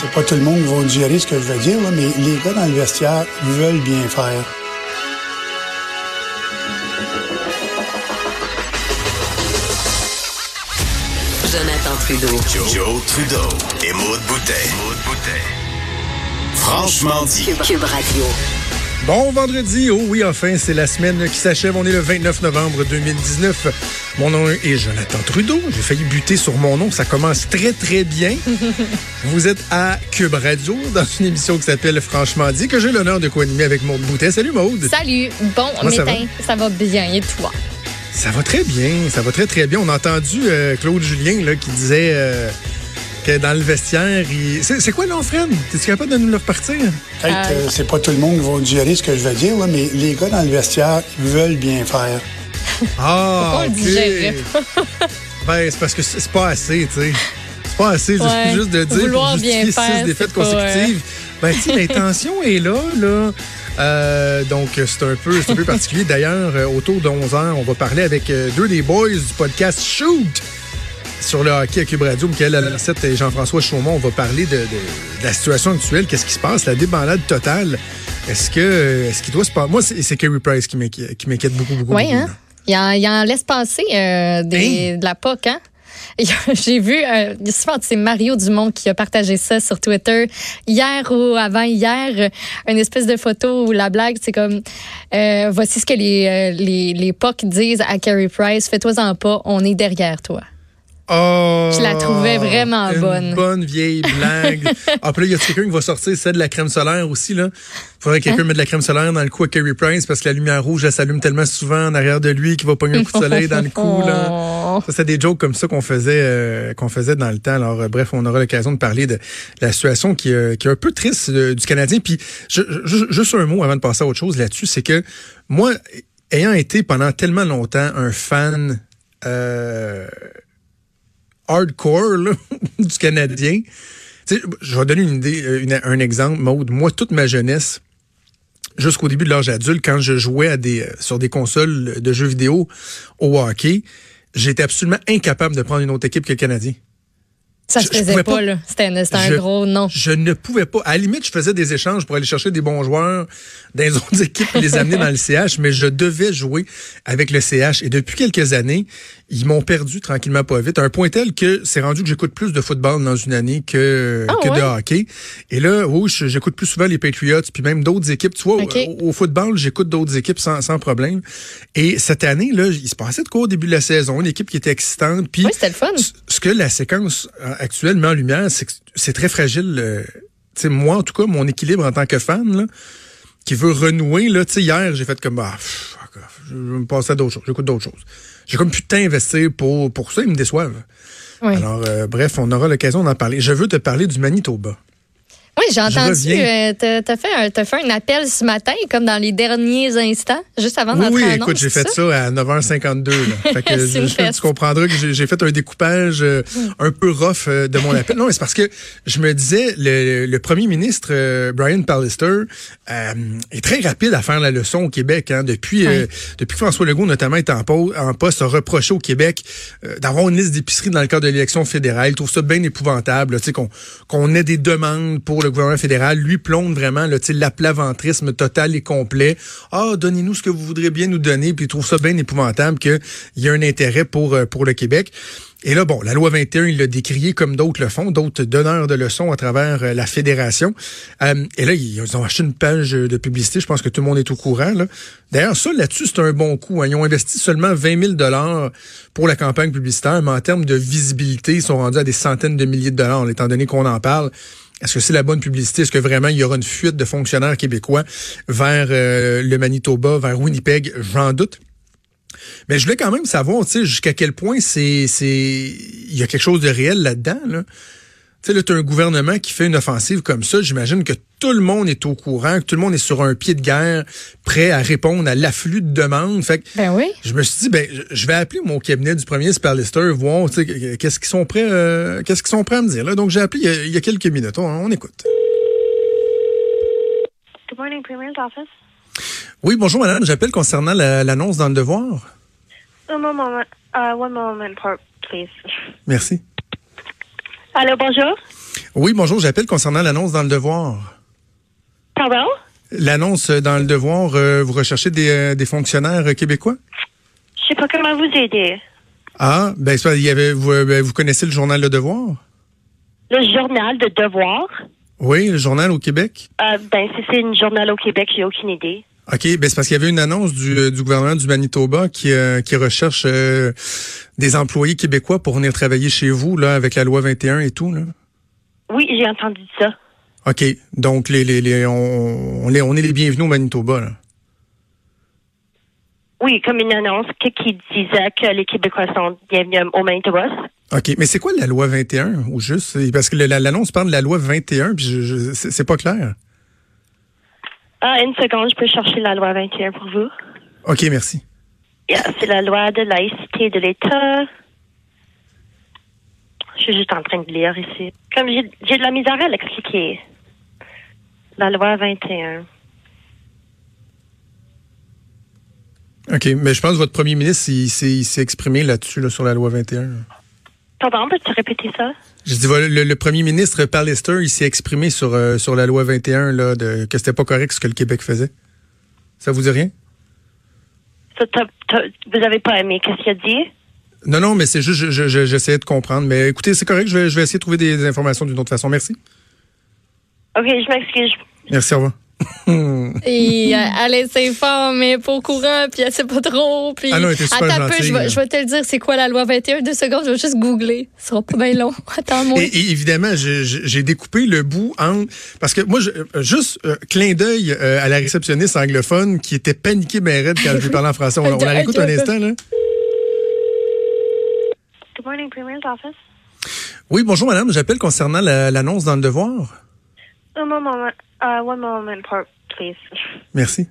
C'est pas tout le monde qui va digérer ce que je veux dire, là, mais les gars dans le vestiaire veulent bien faire. Jonathan Trudeau. Joe, Joe Trudeau et Maude Boutet. Franchement dit. Cube, Cube Radio. Bon vendredi, oh oui, enfin, c'est la semaine qui s'achève. On est le 29 novembre 2019. Mon nom est Jonathan Trudeau. J'ai failli buter sur mon nom. Ça commence très, très bien. Vous êtes à Cube Radio dans une émission qui s'appelle Franchement dit, que j'ai l'honneur de co-animer avec Maude Boutet. Salut Maude. Salut, bon Comment ça matin, ça va? bien et toi? Ça va très bien, ça va très, très bien. On a entendu euh, Claude Julien là, qui disait euh, que dans le vestiaire, il... c'est quoi le nom, Fred? T'es-tu capable de nous le repartir? Peut-être que c'est pas tout le monde qui va digérer ce que je veux dire, là, mais les gars dans le vestiaire veulent bien faire. Ah, Pourquoi ben, c'est parce que c'est pas assez, tu sais. C'est pas assez juste- Ouais. juste de dire Vouloir pour justifier bien faire, six défaites consécutives. Ben, tu sais, l'intention est là, là. Euh, donc, c'est un peu, c'est un peu particulier. D'ailleurs, euh, autour de 11 h on va parler avec euh, deux des boys du podcast Shoot sur le hockey à Cube Radio, Michael Alancette et Jean-François Chaumont. On va parler de, de- de la situation actuelle. Qu'est-ce qui se passe? La débandade totale. Est-ce que, est-ce qu'il doit se passer? Moi, c'est Kerry Price qui m'inquiète qui m'inquiète beaucoup, beaucoup. Oui, beaucoup, hein? Il en, il en laisse passer euh, des, de la POC, hein? J'ai vu, euh, c'est Mario Dumont qui a partagé ça sur Twitter hier ou avant-hier, une espèce de photo où la blague, c'est comme euh, voici ce que les, euh, les, les POC disent à Carey Price, fais-toi-en pas, on est derrière toi. Oh, Je la trouvais vraiment une bonne. bonne vieille blague. Après, il y a quelqu'un qui va sortir celle de la crème solaire aussi. là? faudrait que quelqu'un mette de la crème solaire dans le cou à Kerry Price parce que la lumière rouge, elle s'allume tellement souvent en arrière de lui qu'il va pogner un coup de soleil dans le cou. Là. Oh. Ça, c'est des jokes comme ça qu'on faisait, euh, qu'on faisait dans le temps. Alors, euh, bref, on aura l'occasion de parler de la situation qui, euh, qui est un peu triste euh, du Canadien. Puis, je- je- juste un mot avant de passer à autre chose là-dessus, c'est que moi, ayant été pendant tellement longtemps un fan euh, hardcore là, du Canadien, je vais donner une idée, euh, un exemple, Maude. Moi, toute ma jeunesse, jusqu'au début de l'âge adulte, quand je jouais euh, sur des consoles de jeux vidéo au hockey, j'étais absolument incapable de prendre une autre équipe que le Canadien. Ça se Je- faisait pas, pas- là. C'était un, gros non. Je ne pouvais pas. À la limite, je faisais des échanges pour aller chercher des bons joueurs dans les autres équipes et les amener dans le CH, mais je devais jouer avec le CH. Et depuis quelques années, ils m'ont perdu tranquillement pas vite. À un point tel que c'est rendu que j'écoute plus de football dans une année que, Ah que de hockey. Et là, oui, je- j'écoute plus souvent les Patriots, puis même d'autres équipes. Tu vois, au, au football, j'écoute d'autres équipes sans, sans problème. Et cette année, là, il se passait de quoi au début de la saison? Une équipe qui était excitante. Puis Oui, c'était le fun. ce que la séquence euh, actuelle met en lumière, c'est que c'est très fragile. euh, tu sais, moi, en tout cas, mon équilibre en tant que fan, là, qui veut renouer, là, tu sais, hier, j'ai fait comme, ah, pff, fuck off, je vais me passer à d'autres choses, j'écoute d'autres choses. J'ai comme plus de temps à investir pour, pour ça, ils me déçoivent. Oui. Alors, euh, bref, on aura l'occasion d'en parler. Je veux te parler du Manitoba. Oui, j'ai entendu. euh, T'as fait, un- t'as fait un appel ce matin, comme dans les derniers instants, juste avant Oui, d'entrer oui, en écoute, j'ai fait ça? à 9h52. Là. Fait que je- je- tu comprendras que j'ai fait un découpage euh, un peu rough euh, de mon appel. Non, mais c'est parce que je me disais, le, le premier ministre, euh, Brian Pallister, est très rapide à faire la leçon au Québec. Hein. Depuis, depuis que François Legault, notamment, est en, en poste, a reproché au Québec d'avoir une liste d'épiceries dans le cadre de l'élection fédérale. Il trouve ça bien épouvantable, qu'on ait des demandes pour le gouvernement fédéral. Lui plombe vraiment l'aplaventrisme total et complet. Ah, donnez-nous ce que vous voudrez bien nous donner. Puis il trouve ça bien épouvantable qu'il y a un intérêt pour, euh, pour le Québec. Et là, bon, la loi 21, il l'a décrié comme d'autres le font, d'autres donneurs de leçons à travers euh, la fédération. Euh, et là, ils ont acheté une page de publicité. Je pense que tout le monde est au courant. D'ailleurs, ça, là-dessus, c'est un bon coup. hein. Ils ont investi seulement 20 000 dollars pour la campagne publicitaire, mais en termes de visibilité, ils sont rendus à des centaines de milliers de dollars, étant donné qu'on en parle. Est-ce que c'est la bonne publicité? Est-ce que vraiment il y aura une fuite de fonctionnaires québécois vers euh, le Manitoba, vers Winnipeg? J'en doute. Mais je voulais quand même savoir, tu sais, jusqu'à quel point c'est, c'est, il y a quelque chose de réel là-dedans, là. Tu sais, là, t'as un gouvernement qui fait une offensive comme ça. J'imagine que tout le monde est au courant, que tout le monde est sur un pied de guerre, prêt à répondre à l'afflux de demandes. Fait que Ben oui. je me suis dit, ben, je- vais appeler mon cabinet du premier Sperlister, voir, tu sais, qu'est-ce qu'ils sont prêts, euh, qu'est-ce qu'ils sont prêts à me dire, là. Donc, j'ai appelé il y a, il y a quelques minutes. On, on écoute. Good morning, Premier's office. Oui, bonjour, madame. J'appelle concernant la- l'annonce dans le devoir. One moment, uh, one moment, please. Merci. Allô, bonjour. Oui, bonjour, j'appelle concernant l'annonce dans le devoir. Pardon? L'annonce dans le devoir, euh, vous recherchez des, euh, des fonctionnaires euh, québécois? Je sais pas comment vous aider. Ah, ben, il y avait, vous, ben, vous connaissez le journal Le Devoir? Le journal de devoir? Oui, le journal au Québec. Ben, si c'est une journal au Québec, j'ai aucune idée. OK, ben c'est parce qu'il y avait une annonce du, euh, du gouvernement du Manitoba qui, euh, qui recherche euh, des employés québécois pour venir travailler chez vous, là, avec la loi 21 et tout, là. Oui, j'ai entendu ça. OK, donc les, les, les, on, on, est, on est les bienvenus au Manitoba, là. Oui, comme une annonce qui, qui disait que les Québécois sont bienvenus au Manitoba. OK, mais c'est quoi la loi 21 ou juste? Parce que l'annonce parle de la loi 21, puis je, je- c'est c'est pas clair. Ah, une seconde, je peux chercher la loi 21 pour vous. OK, merci. Yeah, c'est la loi de laïcité de l'État. Je suis juste en train de lire ici. Comme j'ai de la misère à l'expliquer. La loi 21. OK, mais je pense que votre premier ministre, il, s'est- il s'est exprimé là-dessus, là, sur la loi 21. Pardon, peux-tu répéter ça? Je dis, voilà, le, le premier ministre Pallister, il s'est exprimé sur, euh, sur la loi 21, là, de, que c'était pas correct ce que le Québec faisait. Ça vous dit rien? Ça, vous avez pas aimé qu'est-ce qu'il a dit? Non, non, mais c'est juste, je- je- je- j'essayais de comprendre. Mais écoutez, c'est correct, je vais, je vais essayer de trouver des informations d'une autre façon. Merci. Ok, je m'excuse. Merci, au revoir. Et euh, elle essaie fort, mais pas au courant, puis elle sait pas trop. Puis... Ah non, elle était super Attends un peu, je vais, je vais te le dire, c'est quoi la loi 21? Deux secondes, je vais juste googler. Ce sera pas bien long. Attends-moi. Et, et évidemment, j'ai découpé le bout en... Parce que moi, je- euh, juste euh, clin d'œil euh, à la réceptionniste anglophone qui était paniquée ben raide quand je lui parlais en français. On, on la réécoute un instant, là. Good morning, Premier's office. Oui, bonjour, madame. J'appelle concernant la- l'annonce dans le devoir. Un moment, uh, one moment, please. Merci.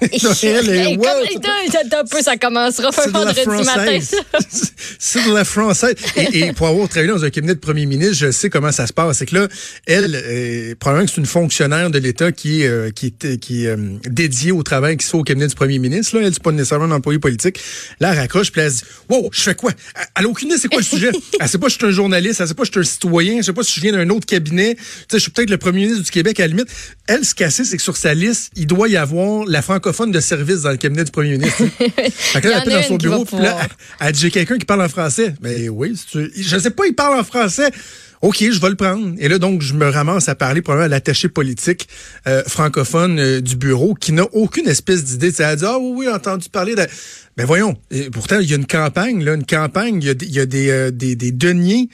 Elle wow, Attends un peu, ça commencera un vendredi matin. C'est de la française. Et, et pour avoir travaillé dans un cabinet de premier ministre, je sais comment ça se passe. C'est que là, elle, euh, probablement que c'est une fonctionnaire de l'État qui est, euh, qui est, qui est euh, dédiée au travail qui se fait au cabinet du premier ministre. Là, elle, c'est pas nécessairement un employé politique. Là, elle raccroche, puis elle se dit, wow, je fais quoi? Elle a aucune idée, c'est quoi le sujet? Elle sait pas si je suis un journaliste, elle sait pas si je suis un citoyen, je sais pas si je viens d'un autre cabinet. Tu sais, je suis peut-être le premier ministre du Québec à la limite. Elle, ce qu'elle sait, c'est que sur sa liste, il doit y avoir la francophone de service dans le cabinet du premier ministre. Fait que là, Il y elle a dans son bureau, puis là, pouvoir. elle dit, j'ai quelqu'un qui parle en français. Mais oui, si tu... je sais pas, il parle en français. OK, je vais le prendre. Et là, donc, je me ramasse à parler probablement à l'attaché politique euh, francophone euh, du bureau qui n'a aucune espèce d'idée. Elle dit, ah oui, oui, entendu parler de... Mais voyons, et pourtant, il y a une campagne, là, une campagne, il y a, des- il y a des, euh, des, des deniers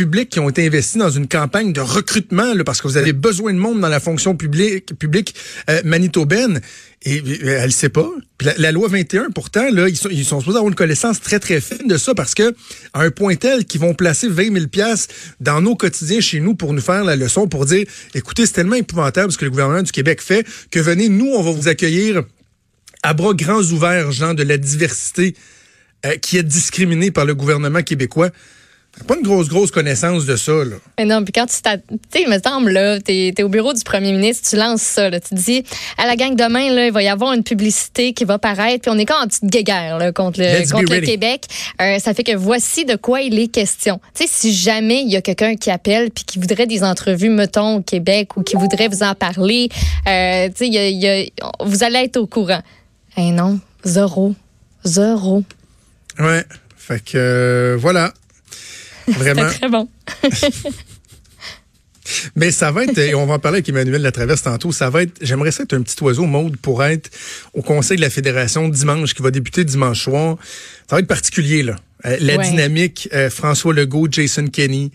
publics qui ont été investis dans une campagne de recrutement, là, parce que vous avez besoin de monde dans la fonction publique, publique euh, manitobaine. Et euh, elle sait pas. La loi 21, pourtant, là, ils sont, ils sont supposés avoir une connaissance très, très fine de ça parce que à un point tel qu'ils vont placer 20 000 pièces dans nos quotidiens chez nous pour nous faire la leçon, pour dire, écoutez, c'est tellement épouvantable ce que le gouvernement du Québec fait que venez, nous, on va vous accueillir à bras grands ouverts, gens de la diversité euh, qui est discriminée par le gouvernement québécois. Pas une grosse, grosse connaissance de ça, là. Mais non, puis quand tu sais, il me semble, là, t'es es au bureau du premier ministre, tu lances ça, là, tu te dis, à la gang demain, là, il va y avoir une publicité qui va paraître, puis on est comme en petite guéguerre, là, contre le, Let's contre le. Québec. Euh, ça fait que voici de quoi il est question. Tu sais, si jamais il y a quelqu'un qui appelle puis qui voudrait des entrevues, mettons, au Québec, ou qui voudrait vous en parler, euh, tu sais, y a- y a- vous allez être au courant. Eh non, zéro. Zéro. Ouais. Fait que, euh, voilà. Vraiment. C'est très bon. Mais ça va être, et on va en parler avec Emmanuel Latraverse tantôt, ça va être, j'aimerais ça être un petit oiseau mode pour être au conseil de la fédération dimanche, qui va débuter dimanche soir. Ça va être particulier, là. Euh, la Ouais. dynamique euh, François Legault, Jason Kenney,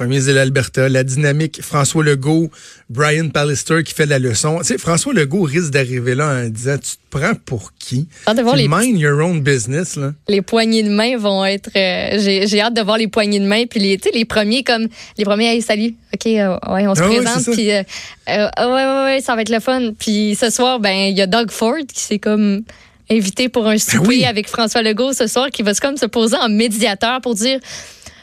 premier ministre de l'Alberta, la dynamique François Legault, Brian Pallister qui fait de la leçon. Tu sais, François Legault risque d'arriver là en disant, tu te prends pour qui? De voir les mind your own business, là. les poignées de main vont être. euh, J'ai j'ai hâte de voir les poignées de main. Puis les, tu sais, les premiers, comme les premiers, hey, salut. OK, euh, ouais, on se Ah présente. ça. Puis, euh, euh, ouais, ouais, ouais, ça va être le fun. Puis ce soir, ben, il y a Doug Ford qui s'est comme invité pour un souper Ben oui. avec François Legault ce soir, qui va se comme se poser en médiateur pour dire.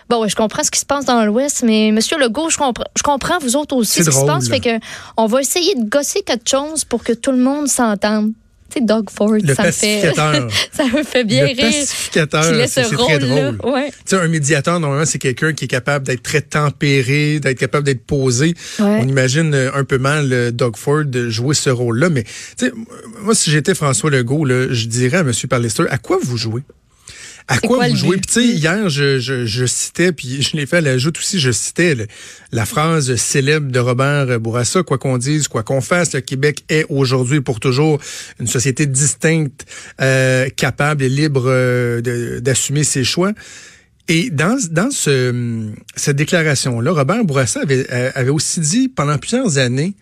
Bon, ouais, je comprends ce qui se passe dans l'Ouest, mais Monsieur Legault, je comprends, je comprends vous autres aussi ce qui se passe. Fait que on va essayer de gosser quelque chose pour que tout le monde s'entende. Tu sais, Doug Ford, Le ça me fait, ça me fait bien le rire. pacificateur, c'est ce c'est très drôle. Ouais. Tu sais, un médiateur, normalement, c'est quelqu'un qui est capable d'être très tempéré, d'être capable d'être posé. Ouais. On imagine euh, un peu mal euh, Doug Ford de jouer ce rôle-là. Mais, tu sais, moi, si j'étais François Legault, là, je dirais à M. Pallister, à quoi vous jouez? À quoi, quoi vous jouez? Puis tu sais, hier, je, je, je citais, puis je l'ai fait à l'ajout aussi, je citais le- la phrase célèbre de Robert Bourassa, quoi qu'on dise, quoi qu'on fasse, le Québec est aujourd'hui pour toujours une société distincte, euh, capable et libre euh, d'assumer ses choix. Et dans, dans ce, cette déclaration-là, Robert Bourassa avait, euh, avait aussi dit pendant plusieurs années,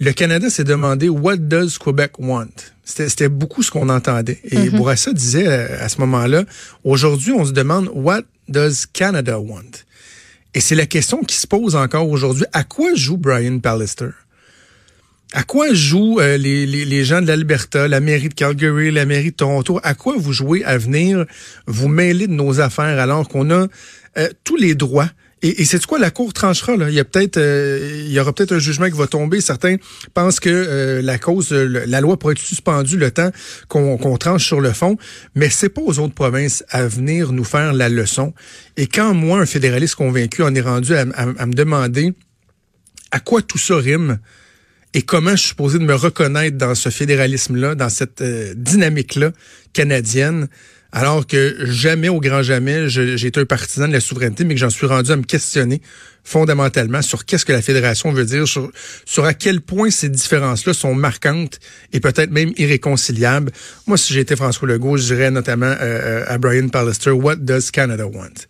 le Canada s'est demandé What does Quebec want? C'était beaucoup ce qu'on entendait. Et Bourassa disait euh, à ce moment-là, aujourd'hui, on se demande What does Canada want? Et c'est la question qui se pose encore aujourd'hui. À quoi joue Brian Pallister? À quoi jouent euh, les, les, les gens de l'Alberta, la mairie de Calgary, la mairie de Toronto? À quoi vous jouez à venir? Vous mêler de nos affaires alors qu'on a euh, tous les droits? Et, et c'est quoi la cour tranchera là Il y a peut-être, euh, il y aura peut-être un jugement qui va tomber. Certains pensent que euh, la cause, la loi pourrait être suspendue le temps qu'on tranche sur le fond, mais c'est pas aux autres provinces à venir nous faire la leçon. Et quand moi, un fédéraliste convaincu, on est rendu à me demander à quoi tout ça rime et comment je suis supposé de me reconnaître dans ce fédéralisme-là, dans cette euh, dynamique-là canadienne, alors que jamais, au grand jamais, j'ai été un partisan de la souveraineté, mais que j'en suis rendu à me questionner fondamentalement sur qu'est-ce que la fédération veut dire, sur, sur à quel point ces différences-là sont marquantes et peut-être même irréconciliables. Moi, si j'étais François Legault, je dirais notamment euh, euh, à Brian Pallister, What does Canada want?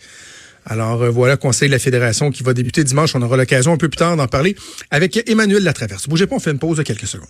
Alors euh, voilà, Conseil de la Fédération qui va débuter dimanche. On aura l'occasion un peu plus tard d'en parler avec Emmanuel Latraverse. Bougez pas, on fait une pause de quelques secondes.